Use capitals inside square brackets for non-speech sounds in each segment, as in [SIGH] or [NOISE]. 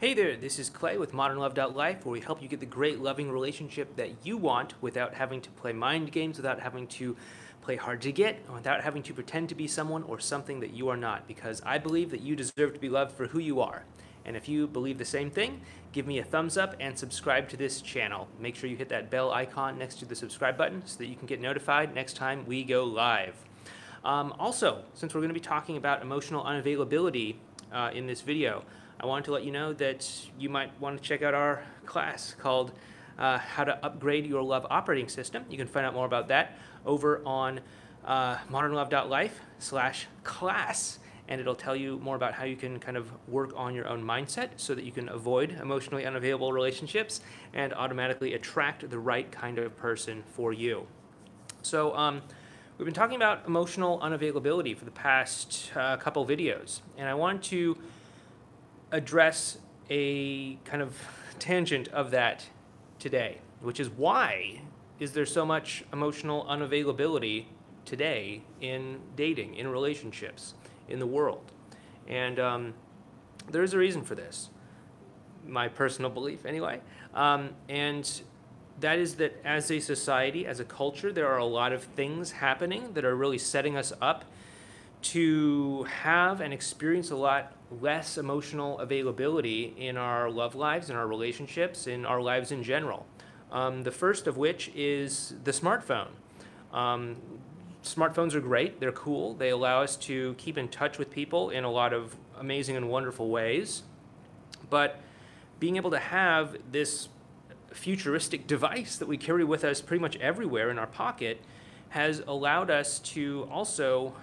Hey there, this is Clay with ModernLove.life, where we help you get the great loving relationship that you want without having to play mind games, without having to play hard to get, without having to pretend to be someone or something that you are not, because I believe that you deserve to be loved for who you are. And if you believe the same thing, give me a thumbs up and subscribe to this channel. Make sure you hit that bell icon next to the subscribe button so that you can get notified next time we go live. Um, also, since we're going to be talking about emotional unavailability uh, in this video, I wanted to let you know that you might want to check out our class called uh, How to Upgrade Your Love Operating System. You can find out more about that over on uh, modernlove.life slash class and it'll tell you more about how you can kind of work on your own mindset so that you can avoid emotionally unavailable relationships and automatically attract the right kind of person for you. So, um, we've been talking about emotional unavailability for the past uh, couple videos, and I want to address a kind of tangent of that today, which is why is there so much emotional unavailability today in dating, in relationships, in the world? And um, there's a reason for this, my personal belief anyway. Um, and that is that as a society, as a culture, there are a lot of things happening that are really setting us up to have and experience a lot less emotional availability in our love lives, in our relationships, in our lives in general. Um, the first of which is the smartphone. Um, smartphones are great, they're cool, they allow us to keep in touch with people in a lot of amazing and wonderful ways. But being able to have this futuristic device that we carry with us pretty much everywhere in our pocket has allowed us to also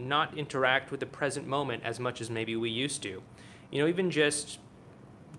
not interact with the present moment as much as maybe we used to. You know, even just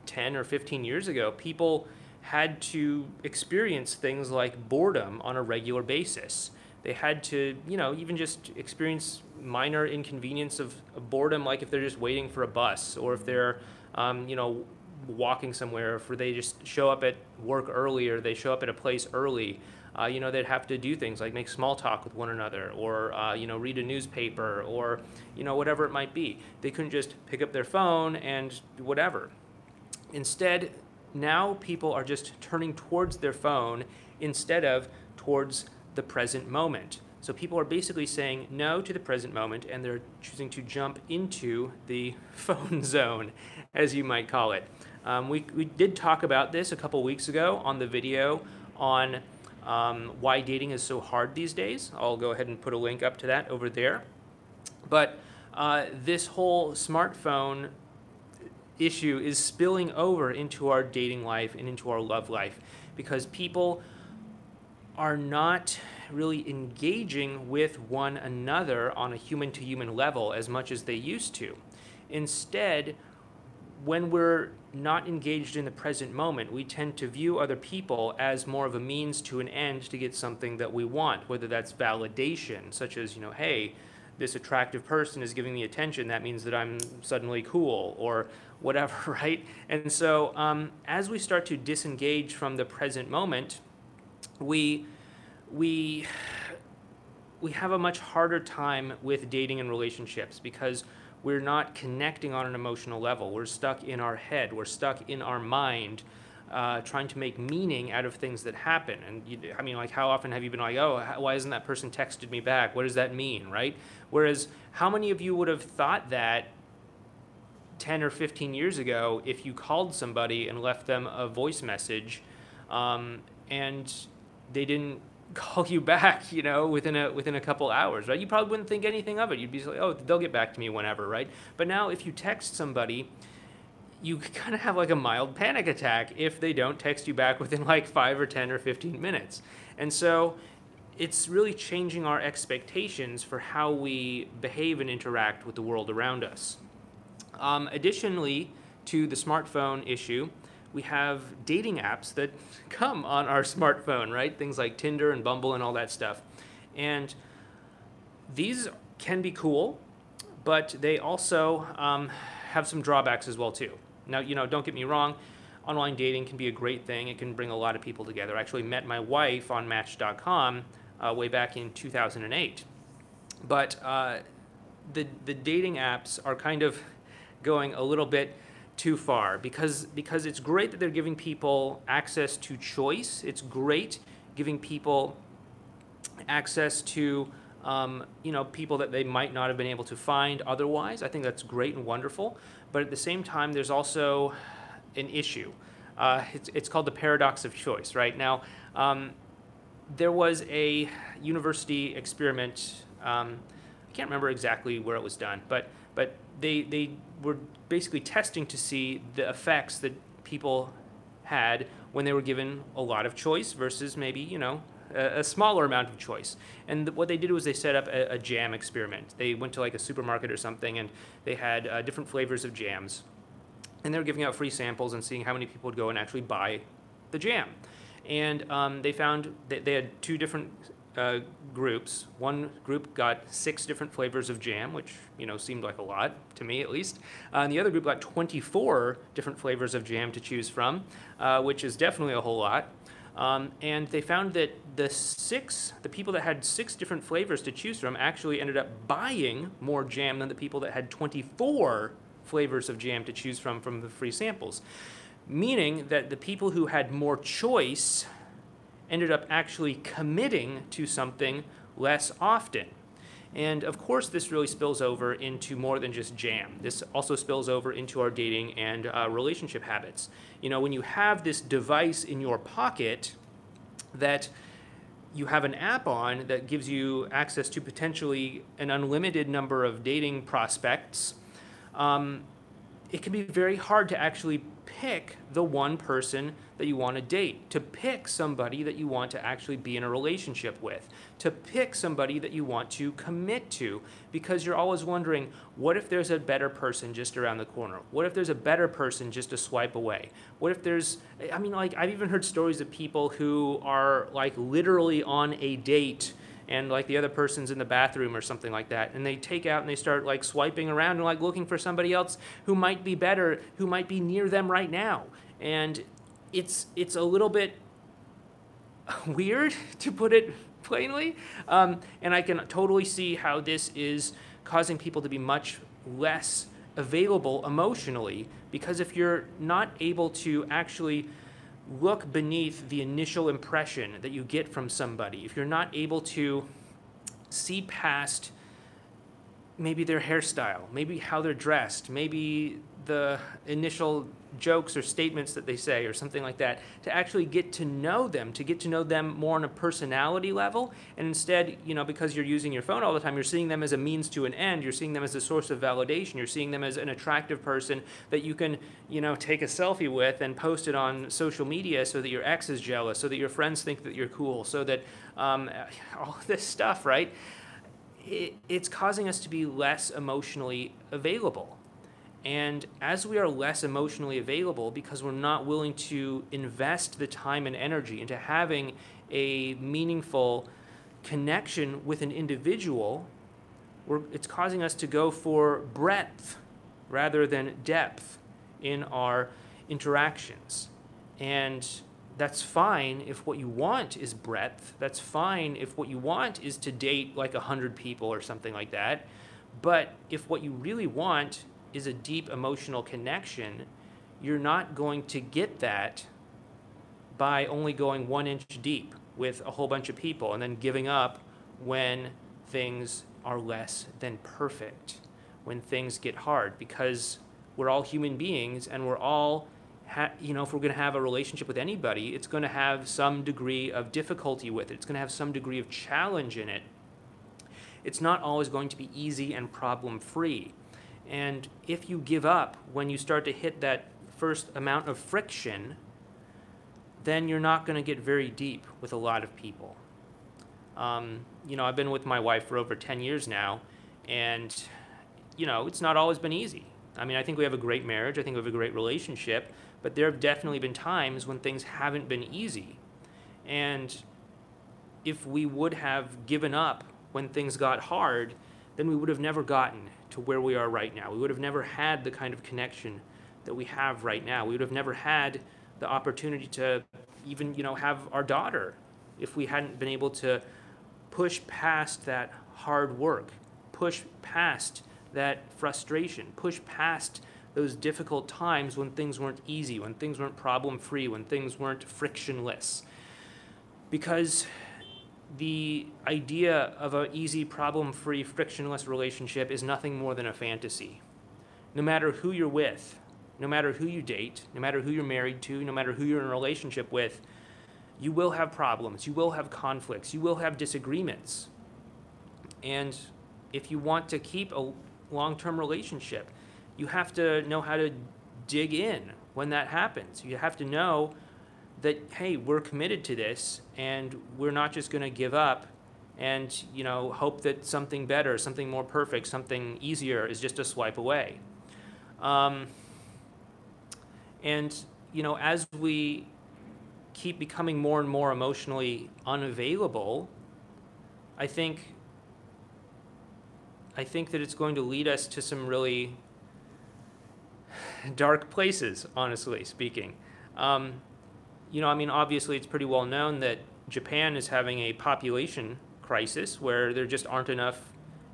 10 or 15 years ago, people had to experience things like boredom on a regular basis. They had to, you know, even just experience minor inconvenience of, of boredom, like if they're just waiting for a bus or if they're, um, you know, walking somewhere, or if they just show up at work early or they show up at a place early uh, you know, they'd have to do things like make small talk with one another or, uh, you know, read a newspaper or, you know, whatever it might be. They couldn't just pick up their phone and whatever. Instead, now people are just turning towards their phone instead of towards the present moment. So people are basically saying no to the present moment and they're choosing to jump into the [LAUGHS] phone zone, as you might call it. Um, we, we did talk about this a couple weeks ago on the video on um, why dating is so hard these days. I'll go ahead and put a link up to that over there. But uh, this whole smartphone issue is spilling over into our dating life and into our love life because people are not really engaging with one another on a human to human level as much as they used to. Instead, when we're not engaged in the present moment, we tend to view other people as more of a means to an end to get something that we want, whether that's validation, such as, you know, hey, this attractive person is giving me attention, that means that I'm suddenly cool, or whatever, [LAUGHS] right? And so um, as we start to disengage from the present moment, we, we, we have a much harder time with dating and relationships because we're not connecting on an emotional level. We're stuck in our head. We're stuck in our mind, uh, trying to make meaning out of things that happen. And you, I mean, like, how often have you been like, oh, why isn't that person texted me back? What does that mean, right? Whereas, how many of you would have thought that 10 or 15 years ago if you called somebody and left them a voice message um, and they didn't call you back, you know, within a within a couple hours, right? You probably wouldn't think anything of it. You'd be like, oh, they'll get back to me whenever, right? But now, if you text somebody, you [LAUGHS] kind of have like a mild panic attack if they don't text you back within like five or ten or fifteen minutes, and so it's really changing our expectations for how we behave and interact with the world around us. Um, additionally, to the smartphone issue, we have dating apps that come on our [LAUGHS] smartphone, right? Things like Tinder and Bumble and all that stuff. And these can be cool, but they also um, have some drawbacks as well too. Now, you know, don't get me wrong, online dating can be a great thing. It can bring a lot of people together. I actually met my wife on Match.com uh, way back in 2008. But uh, the the dating apps are kind of going a little bit too far because because it's great that they're giving people access to choice. It's great giving people access to um, you know people that they might not have been able to find otherwise. I think that's great and wonderful. But at the same time, there's also an issue. Uh, it's, it's called the paradox of choice. Right now, um, there was a university experiment. Um, I can't remember exactly where it was done, but but they they were basically testing to see the effects that people had when they were given a lot of choice versus maybe you know a, a smaller amount of choice. And th- what they did was they set up a, a, jam experiment. They went to like a supermarket or something, and they had uh, different flavors of jams, and they were giving out free samples and seeing how many people would go and actually buy the jam. And um, they found that they had two different uh, groups. One group got six different flavors of jam, which you know seemed like a lot to me at least. Uh, and the other group got 24 different flavors of jam to choose from, uh, which is definitely a whole lot. Um, and they found that the six, the people that had six different flavors to choose from, actually ended up buying more jam than the people that had 24 flavors of jam to choose from from the free samples. Meaning that the people who had more choice ended up actually committing to something less often. And of course, this really spills over into more than just jam. This also spills over into our dating and uh, relationship habits. You know, when you have this device in your pocket that you have an app on that gives you access to potentially an unlimited number of dating prospects, um, it can be very hard to actually pick the one person that you want to date, to pick somebody that you want to actually be in a relationship with, to pick somebody that you want to commit to, because you're always wondering, what if there's a better person just around the corner? What if there's a better person just a swipe away? What if there's, I mean, like, I've even heard stories of people who are like literally on a date and like the other person's in the bathroom or something like that and they take out and they start like swiping around and like looking for somebody else who might be better who might be near them right now. And it's it's a little bit [LAUGHS] weird [LAUGHS] to put it plainly um, and i can totally see how this is causing people to be much less available emotionally because if you're not able to actually look beneath the initial impression that you get from somebody, if you're not able to see past maybe their hairstyle, maybe how they're dressed, maybe the initial jokes or statements that they say or something like that to actually get to know them to get to know them more on a personality level. And instead you know because you're using your phone all the time you're seeing them as a means to an end. You're seeing them as a source of validation. You're seeing them as an attractive person that you can you know take a selfie with and post it on social media so that your ex is jealous so that your friends think that you're cool so that um, [LAUGHS] all this stuff right? It, it's causing us to be less emotionally available and as we are less emotionally available because we're not willing to invest the time and energy into having a meaningful connection with an individual, it's causing us to go for breadth rather than depth in our interactions. And that's fine if what you want is breadth. That's fine if what you want is to date like 100 people or something like that. But if what you really want is a deep emotional connection, you're not going to get that by only going one inch deep with a whole bunch of people and then giving up when things are less than perfect, when things get hard, because we're all human beings and we're all, ha- you know, if we're going to have a relationship with anybody, it's going to have some degree of difficulty with it, it's going to have some degree of challenge in it. It's not always going to be easy and problem free. And if you give up when you start to hit that first amount of friction, then you're not going to get very deep with a lot of people. Um, you know, I've been with my wife for over 10 years now, and, you know, it's not always been easy. I mean, I think we have a great marriage, I think we have a great relationship, but there have definitely been times when things haven't been easy. And if we would have given up when things got hard, then we would have never gotten to where we are right now. We would have never had the kind of connection that we have right now. We would have never had the opportunity to even, you know, have our daughter if we hadn't been able to push past that hard work, push past that frustration, push past those difficult times when things weren't easy, when things weren't problem free, when things weren't frictionless. Because the idea of an easy, problem free, frictionless relationship is nothing more than a fantasy. No matter who you're with, no matter who you date, no matter who you're married to, no matter who you're in a relationship with, you will have problems, you will have conflicts, you will have disagreements. And if you want to keep a long term relationship, you have to know how to dig in when that happens. You have to know that hey, we're committed to this, and we're not just going to give up and you know hope that something better, something more perfect, something easier is just a swipe away. Um, and you know, as we keep becoming more and more emotionally unavailable, I think I think that it's going to lead us to some really dark places, honestly speaking. Um, you know, I mean, obviously, it's pretty well known that Japan is having a population crisis where there just aren't enough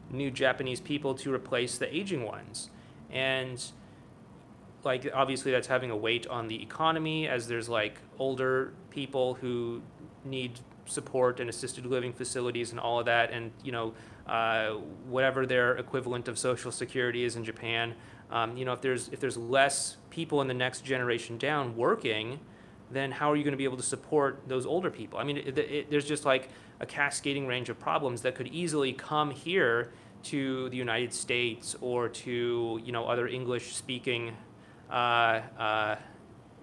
new Japanese people to replace the aging ones. And, like, obviously, that's having a weight on the economy as there's, like, older people who need support and assisted living facilities and all of that. And, you know, uh, whatever their equivalent of Social Security is in Japan. Um, you know, if there's if there's less people in the next generation down working, then how are you going to be able to support those older people? I mean, it, it, there's just like a cascading range of problems that could easily come here to the United States or to you know other English-speaking uh, uh,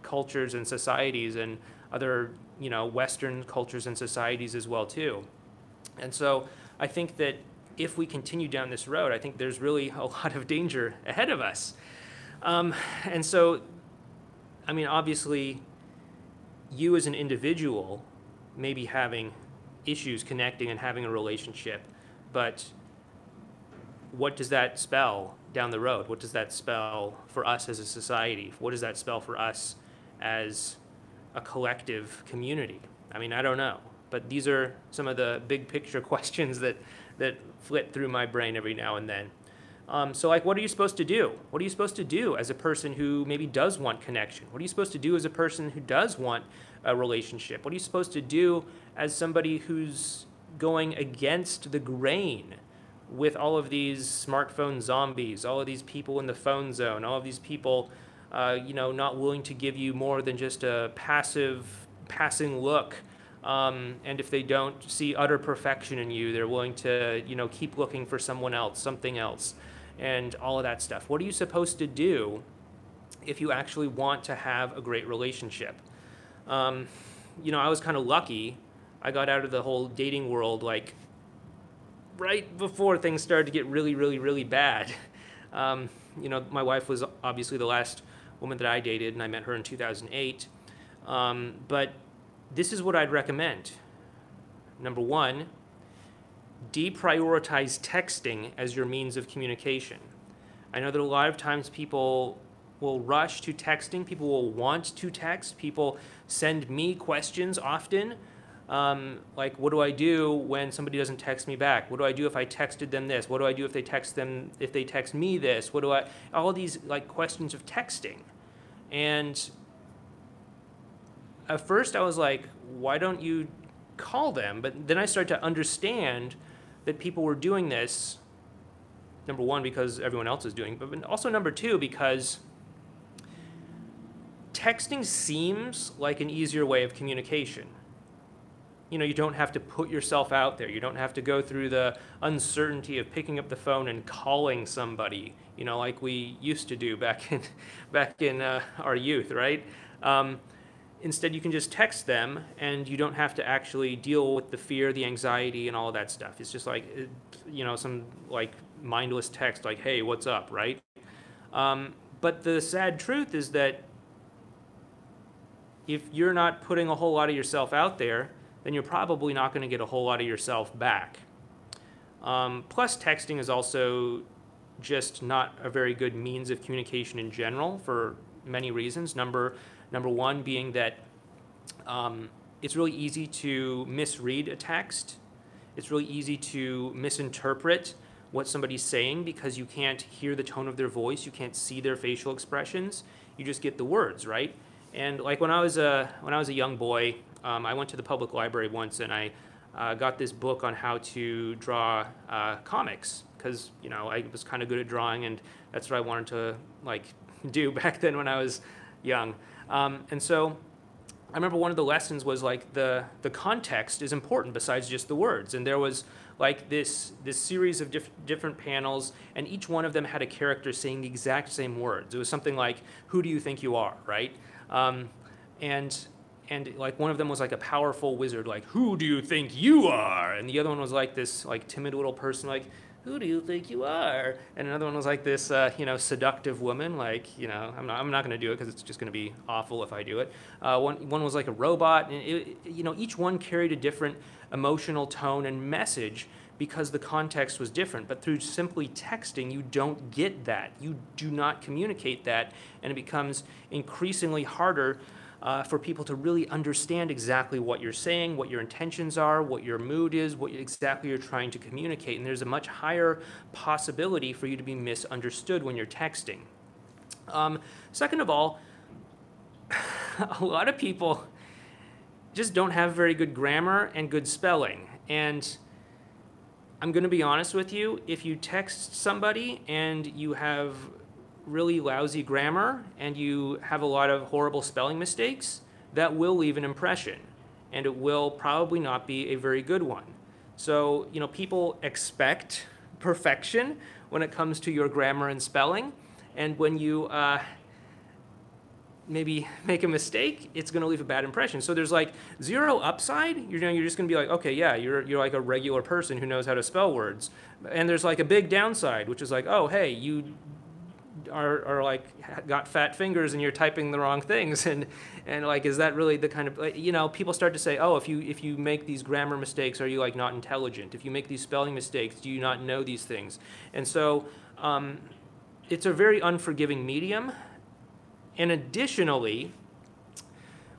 cultures and societies and other you know Western cultures and societies as well too. And so I think that if we continue down this road, I think there's really a [LAUGHS] lot of danger ahead of us. Um, and so, I mean, obviously, you as an individual may be having issues connecting and having a relationship, but what does that spell down the road? What does that spell for us as a society? What does that spell for us as a collective community? I mean, I don't know, but these are some of the big picture [LAUGHS] questions that, that flit through my brain every now and then. Um, so, like, what are you supposed to do? What are you supposed to do as a person who maybe does want connection? What are you supposed to do as a person who does want a relationship? What are you supposed to do as somebody who's going against the grain with all of these smartphone zombies, all of these people in the phone zone, all of these people, uh, you know, not willing to give you more than just a passive, passing look? Um, and if they don't see utter perfection in you, they're willing to, you know, keep looking for someone else, something else and all of that stuff. What are you supposed to do if you actually want to have a great relationship? Um, you know, I was kind of lucky. I got out of the whole dating world like right before things started to get really, really, really bad. [LAUGHS] Um, you know, my wife was obviously the last woman that I dated, and I met her in 2008. Um, but this is what I'd recommend. Number one, deprioritize texting as your means of communication. I know that a lot of times people will rush to texting, people will want to text, people send me questions often. Um, like, what do I do when somebody doesn't text me back? What do I do if I texted them this? What do I do if they text them if they text me this? What do I all these like questions of texting. And at first I was like, why don't you call them? But then I started to understand that people were doing this, number one, because everyone else is doing, but also number two, because texting seems like an easier way of communication. You know, you don't have to put yourself out there. You don't have to go through the uncertainty of picking up the phone and calling somebody. You know, like we used to do back [LAUGHS] in back in uh, our youth, right? Um, Instead, you can just text them and you don't have to actually deal with the fear, the anxiety, and all of that stuff. It's just like, you know, some like mindless text like, hey, what's up, right? Um, but the sad truth is that if you're not putting a whole lot of yourself out there, then you're probably not going to get a whole lot of yourself back. Um, plus, texting is also just not a very good means of communication in general for many reasons. Number Number one being that um, it's really easy to misread a text. It's really easy to misinterpret what somebody's saying because you can't hear the tone of their voice, you can't see their facial expressions. You just get the words, right? And like when I was a when I was a young boy, um, I went to the public library once and I uh, got this book on how to draw uh, comics because you know I was kind of good at drawing and that's what I wanted to like [LAUGHS] do back then when I was young. Um, and so I remember one of the lessons was like the the context is important besides just the words. And there was like this this series of diff- different panels, and each one of them had a character saying the exact same words. It was something like, "Who do you think you are?" Right? Um, and and like one of them was like a powerful wizard, like, "Who do you think you are?" And the other one was like this like timid little person, like, who do you think you are? And another one was like this, uh, you know, seductive woman, like, you know, I'm not, I'm not going to do it because it's just going to be awful if I do it. Uh, one, one was like a robot. And it, you know, each one carried a different emotional tone and message because the context was different. But through simply texting, you don't get that. You do not communicate that, and it becomes increasingly harder uh, for people to really understand exactly what you're saying, what your intentions are, what your mood is, what exactly you're trying to communicate. And there's a much higher possibility for you to be misunderstood when you're texting. Um, second of all, [LAUGHS] a lot of people just don't have very good grammar and good spelling. And I'm going to be honest with you if you text somebody and you have really lousy grammar and you have a lot of horrible spelling mistakes, that will leave an impression. And it will probably not be a very good one. So, you know, people expect perfection when it comes to your grammar and spelling. And when you uh, maybe [LAUGHS] make a mistake, it's going to leave a bad impression. So there's like zero upside. You're, you're just going to be like, okay, yeah, you're, you're like a regular person who knows how to spell words. And there's like a big downside, which is like, oh, hey, you are, are like got fat fingers and you're typing the wrong things. [LAUGHS] And and like is that really the kind of you know people start to say oh if you if you make these grammar mistakes are you like not intelligent? If you make these spelling mistakes do you not know these things? And so um, it's a very unforgiving medium. And additionally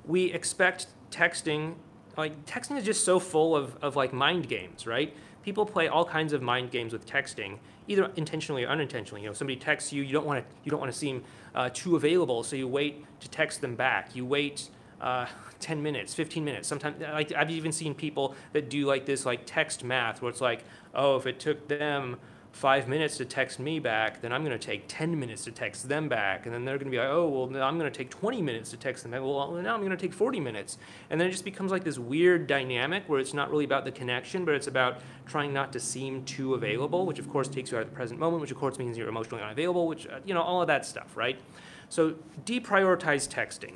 we expect texting like texting is just so full of, of like mind games right? People play all kinds of mind games with texting either intentionally or unintentionally. You know, somebody texts you, you don't want to you don't want to seem uh, too available, so you wait to text them back. You wait uh, [LAUGHS] 10 minutes, 15 minutes. Sometimes, like I've even seen people that do like this like text math, where it's like, oh, if it took them five minutes to text me back, then I'm going to take 10 minutes to text them back. And then they're going to be like, oh, well, I'm going to take 20 minutes to text them back. Well, now I'm going to take 40 minutes. And then it just becomes like this weird dynamic where it's not really about the connection, but it's about trying not to seem too available, which of course takes you out of the present moment, which of course means you're emotionally unavailable, which, uh, you know, all of that stuff, right? So deprioritize texting.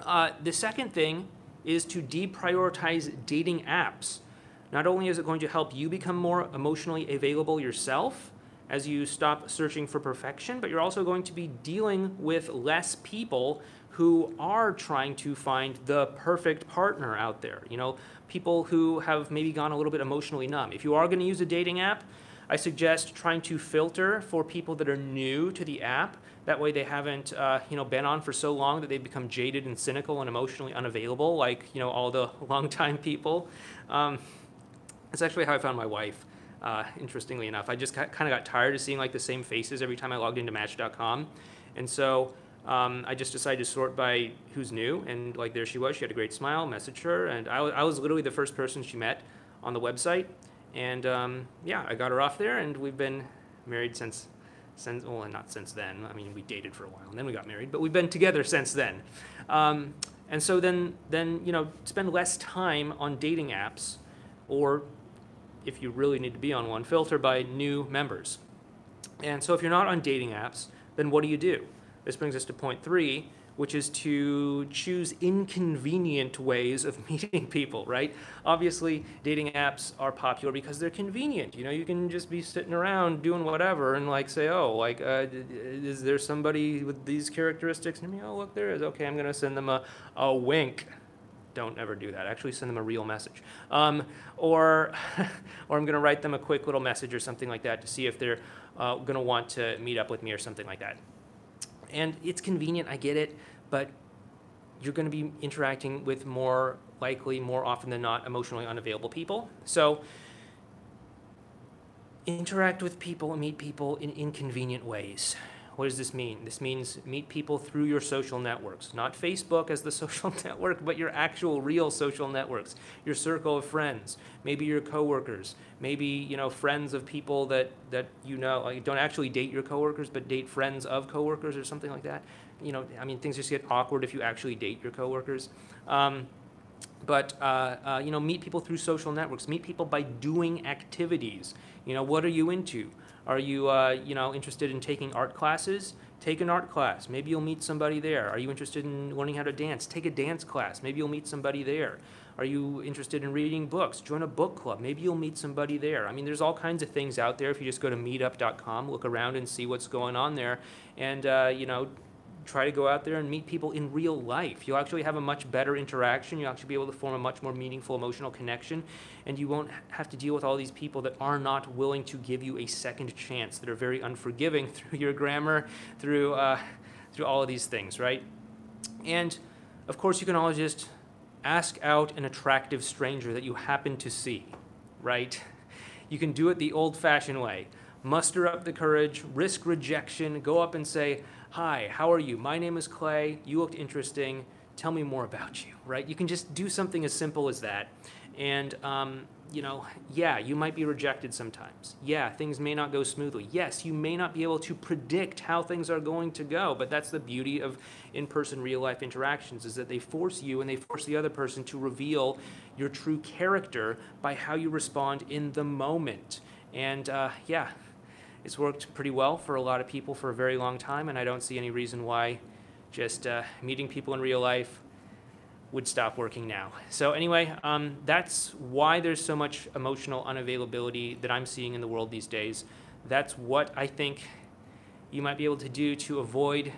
Uh, the second thing is to deprioritize dating apps. Not only is it going to help you become more emotionally available yourself as you stop searching for perfection, but you're also going to be dealing with less people who are trying to find the perfect partner out there. You know, people who have maybe gone a little bit emotionally numb. If you are going to use a dating app, I suggest trying to filter for people that are new to the app. That way, they haven't, uh, you know, been on for so long that they've become jaded and cynical and emotionally unavailable, like you know all the [LAUGHS] longtime people. Um, it's actually how I found my wife. Uh, interestingly enough, I just kind of got tired of seeing like the same faces every time I logged into Match.com, and so um, I just decided to sort by who's new. And like there she was, she had a great smile. Message her, and I, I was literally the first person she met on the website. And um, yeah, I got her off there, and we've been married since since well, not since then. I mean, we dated for a while, and then we got married, but we've been together since then. Um, and so then then you know spend less time on dating apps, or if you really need to be on one, filter by new members. And so if you're not on dating apps, then what do you do? This brings us to point three, which is to choose inconvenient ways of [LAUGHS] meeting people, right? Obviously, dating apps are popular because they're convenient. You know, you can just be sitting around doing whatever and like say, oh, like, uh, is there somebody with these characteristics? And oh, look, there is. Okay, I'm going to send them a, a wink don't ever do that. Actually, send them a real message. Um, or, [LAUGHS] or I'm going to write them a quick little message or something like that to see if they're uh, going to want to meet up with me or something like that. And it's convenient, I get it, but you're going to be interacting with more likely, more often than not, emotionally unavailable people. So interact with people and meet people in inconvenient ways. What does this mean? This means meet people through your social networks, not Facebook as the [LAUGHS] social network, but your actual real social networks, your circle of friends, maybe your coworkers, maybe you know friends of people that that you know. Like, don't actually date your coworkers, but date friends of coworkers or something like that. You know, I mean, things just get awkward if you actually date your coworkers. Um, but uh, uh, you know, meet people through social networks. Meet people by doing activities. You know, what are you into? Are you, uh, you know, interested in taking art classes? Take an art class. Maybe you'll meet somebody there. Are you interested in learning how to dance? Take a dance class. Maybe you'll meet somebody there. Are you interested in reading books? Join a book club. Maybe you'll meet somebody there. I mean, there's all kinds of things out there. If you just go to meetup.com, look around and see what's going on there, and uh, you know, try to go out there and meet people in real life. You'll actually have a much better interaction. You'll actually be able to form a much more meaningful emotional connection. And you won't have to deal with all these people that are not willing to give you a second chance, that are very unforgiving [LAUGHS] through your grammar, through, uh, through all of these things, right? And of course, you can always just ask out an attractive stranger that you happen to see, right? You can do it the old fashioned way. Muster up the courage, risk rejection, go up and say, Hi, how are you? My name is Clay. You looked interesting. Tell me more about you, right? You can just do something as simple as that. And, um, you know, yeah, you might be rejected sometimes. Yeah, things may not go smoothly. Yes, you may not be able to predict how things are going to go, but that's the beauty of in-person real-life interactions is that they force you and they force the other person to reveal your true character by how you respond in the moment. And uh, yeah, it's worked pretty well for a lot of people for a very long time, and I don't see any reason why just uh, meeting people in real life would stop working now. So anyway, um, that's why there's so much emotional unavailability that I'm seeing in the world these days. That's what I think you might be able to do to avoid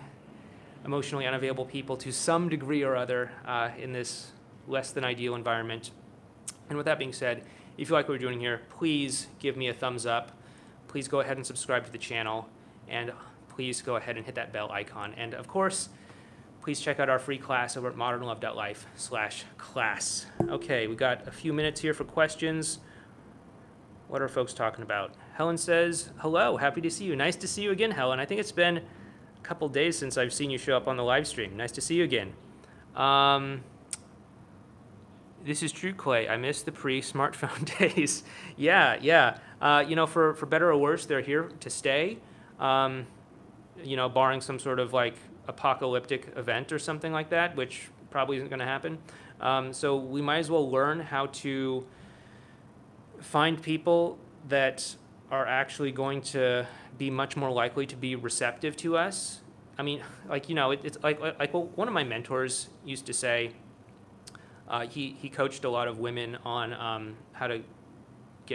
emotionally unavailable people to some degree or other uh, in this less than ideal environment. And with that being said, if you like what we're doing here, please give me a thumbs up please go ahead and subscribe to the channel and please go ahead and hit that bell icon. And of course, please check out our free class over at modernlove.life slash class. Okay, we got a few minutes here for questions. What are folks talking about? Helen says, hello, happy to see you. Nice to see you again, Helen. I think it's been a couple days since I've seen you show up on the live stream. Nice to see you again. Um, this is true, Clay. I miss the pre-smartphone [LAUGHS] days. yeah, yeah. Uh, you know, for, for better or worse, they're here to stay. Um, you know, barring some sort of like apocalyptic event or something like that, which probably isn't going to happen. Um, so we might as well learn how to find people that are actually going to be much more likely to be receptive to us. I mean, like you know, it, it's like like well, one of my mentors used to say. Uh, he he coached a lot of women on um, how to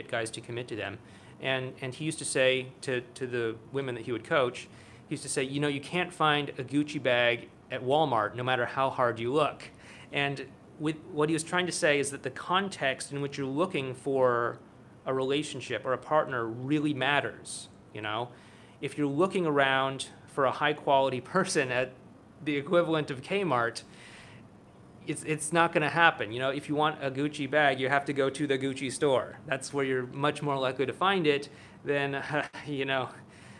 get guys to commit to them. And, and he used to say to, to the women that he would coach, he used to say, you know, you can't find a Gucci bag at Walmart no matter how hard you look. And with, what he was trying to say is that the context in which you're looking for a relationship or a partner really matters, you know? If you're looking around for a high quality [LAUGHS] person at the equivalent of Kmart, it's, it's not going to happen. You know, if you want a Gucci bag, you have to go to the Gucci store. That's where you're much more likely to find it than, [LAUGHS] you know,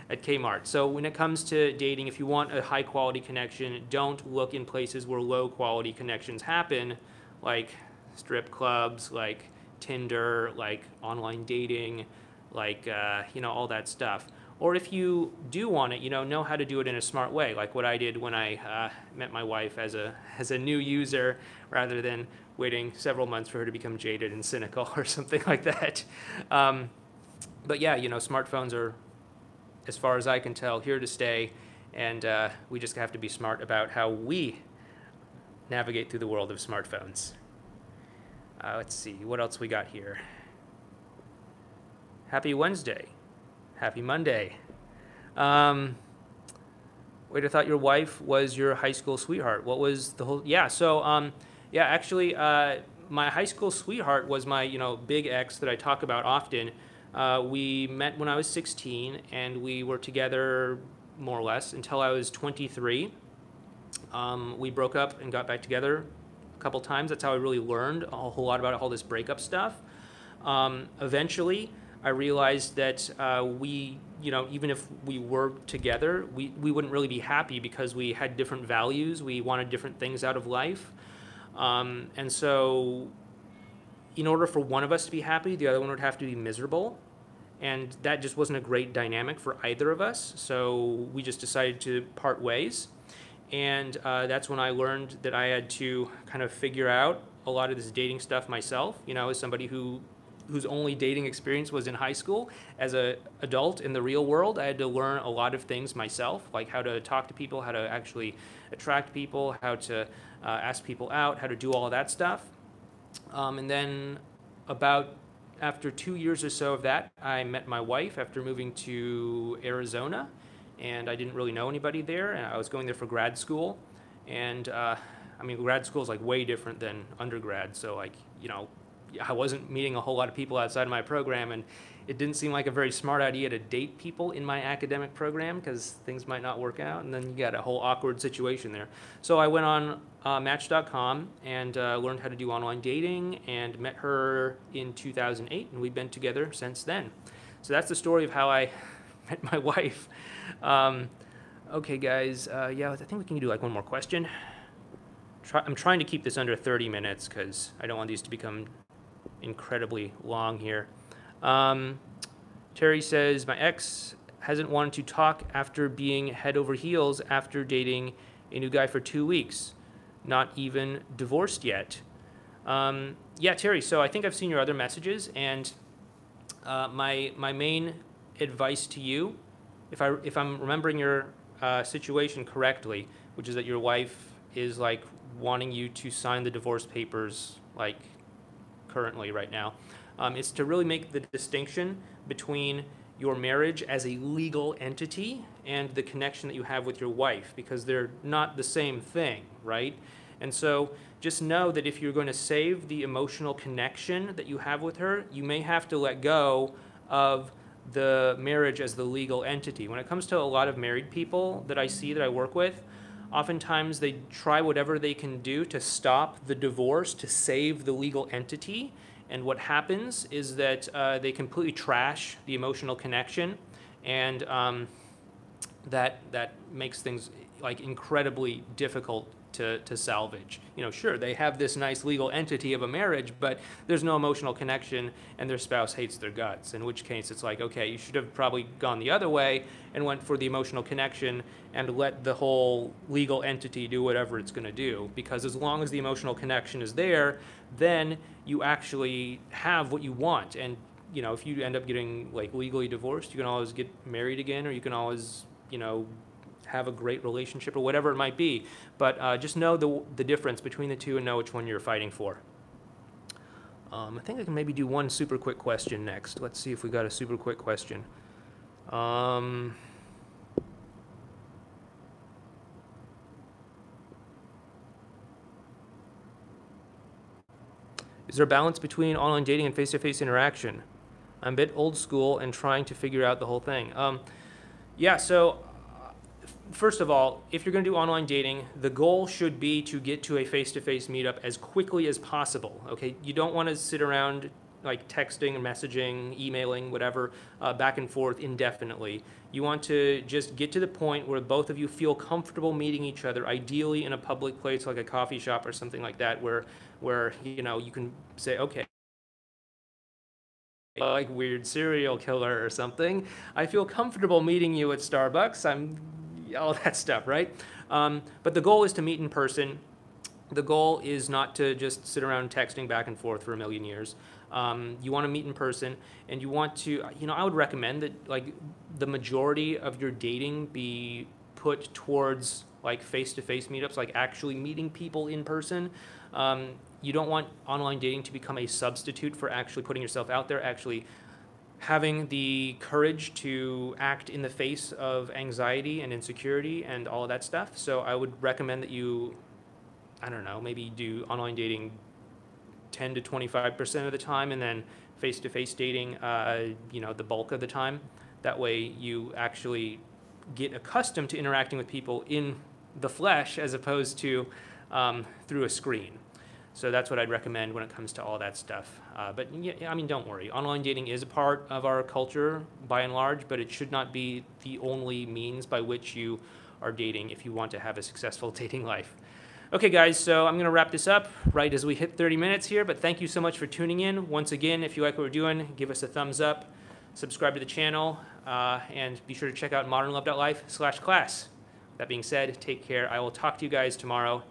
at Kmart. So when it comes to dating, if you want a high quality connection, don't look in places where low quality connections happen, like strip clubs, like Tinder, like online dating, like, uh, you know, all that stuff. Or if you do want it, you know, know how to do it in a smart way, like what I did when I uh, met my wife as a, as a new user, rather than waiting several months for her to become jaded and cynical [LAUGHS] or something like that. Um, but yeah, you know, smartphones are, as far as I can tell, here to stay, and uh, we just have to be smart about how we navigate through the world of smartphones. Uh, let's see, what else we got here? Happy Wednesday. Happy Monday. Um, wait, I thought your wife was your high school sweetheart. What was the whole? Yeah, so um, yeah, actually, uh, my high school sweetheart was my you know big ex that I talk about often. Uh, we met when I was 16, and we were together more or less until I was 23. Um, we broke up and got back together a couple times. That's how I really learned a whole lot about all this breakup stuff. Um, eventually, I realized that uh, we, you know, even if we were together, we, we wouldn't really be happy because we had different values. We wanted different things out of life. Um, and so, in order for one of us to be happy, the other one would have to be miserable. And that just wasn't a great dynamic for either of us. So, we just decided to part ways. And uh, that's when I learned that I had to kind of figure out a lot of this dating stuff myself. You know, as somebody who whose only dating experience was in high school. As a adult in the real world, I had to learn a lot of things myself, like how to talk to people, how to actually attract people, how to uh, ask people out, how to do all that stuff. Um, and then about after two years or so of that, I met my wife after moving to Arizona, and I didn't really know anybody there, and I was going there for grad school, and uh, I mean, grad school is like way different than undergrad, so like you know, I wasn't meeting a whole lot of people outside of my program, and it didn't seem like a very smart idea to date people in my academic program because things might not work out, and then you got a whole awkward situation there. So I went on uh, Match.com and uh, learned how to do online dating, and met her in 2008, and we've been together since then. So that's the story of how I [LAUGHS] met my wife. Um, okay, guys, uh, yeah, I think we can do like one more question. I'm trying to keep this under 30 minutes because I don't want these to become incredibly long here. Um, Terry says, My ex hasn't wanted to talk after being head over heels after dating a new guy for two weeks. Not even divorced yet. Um, yeah, Terry, so I think I've seen your other messages, and uh, my, my main advice to you, if, I, if I'm remembering your uh, situation correctly, which is that your wife is like wanting you to sign the divorce papers like currently right now, um, is to really make the distinction between your marriage as a legal entity and the connection that you have with your wife because they're not the same thing, right? And so just know that if you're going to save the emotional connection that you have with her, you may have to let go of the marriage as the legal entity. When it comes to a lot of married people that I see that I work with, Oftentimes, they try whatever they can do to stop the divorce, to save the legal entity. And what happens is that uh, they completely trash the emotional connection, and um, that that makes things like incredibly difficult to, to salvage. You know, sure, they have this nice legal entity of a marriage, but there's no emotional connection and their spouse hates their guts, in which case it's like, okay, you should have probably gone the other way and went for the emotional connection and let the whole legal entity do whatever it's going to do. Because as long as the emotional connection is there, then you actually have what you want. And, you know, if you end up getting like legally divorced, you can always get married again or you can always, you know, have a great relationship or whatever it might be. But uh, just know the, the difference between the two and know which one you're fighting for. Um, I think I can maybe do one super quick question next. Let's see if we got a super quick question. Um, is there a balance between online dating and face-to-face interaction? I'm a bit old school and trying to figure out the whole thing. Um, yeah, so first of all, if you're going to do online dating, the goal should be to get to a face-to-face meetup as quickly as possible. Okay, you don't want to sit around like texting, messaging, emailing, whatever, uh, back and forth indefinitely. You want to just get to the point where both of you feel comfortable meeting each other, ideally in a public place like a coffee shop or something like that, where where you know you can say, okay like weird serial killer or something. I feel comfortable meeting you at Starbucks. I'm all that stuff, right? Um, but the goal is to meet in person. The goal is not to just sit around texting back and forth for a million years. Um, you want to meet in person, and you want to, you know, I would recommend that like the majority of your dating be put towards like face-to-face meetups, like actually meeting people in person. Um, you don't want online dating to become a substitute for actually putting yourself out there, actually having the courage to act in the face of anxiety and insecurity and all of that stuff. So I would recommend that you, I don't know, maybe do online dating 10 to 25% of the time and then face to face dating, uh, you know, the bulk of the time. That way you actually get accustomed to interacting with people in the flesh as opposed to um, through a screen. So that's what I'd recommend when it comes to all that stuff. Uh, but yeah, I mean, don't worry. Online dating is a part of our culture by and large, but it should not be the only means by which you are dating if you want to have a successful [LAUGHS] dating life. Okay, guys, so I'm going to wrap this up right as we hit 30 minutes here, but thank you so much for tuning in. Once again, if you like what we're doing, give us a thumbs up, subscribe to the channel, uh, and be sure to check out modernlove.life slash class. That being said, take care. I will talk to you guys tomorrow.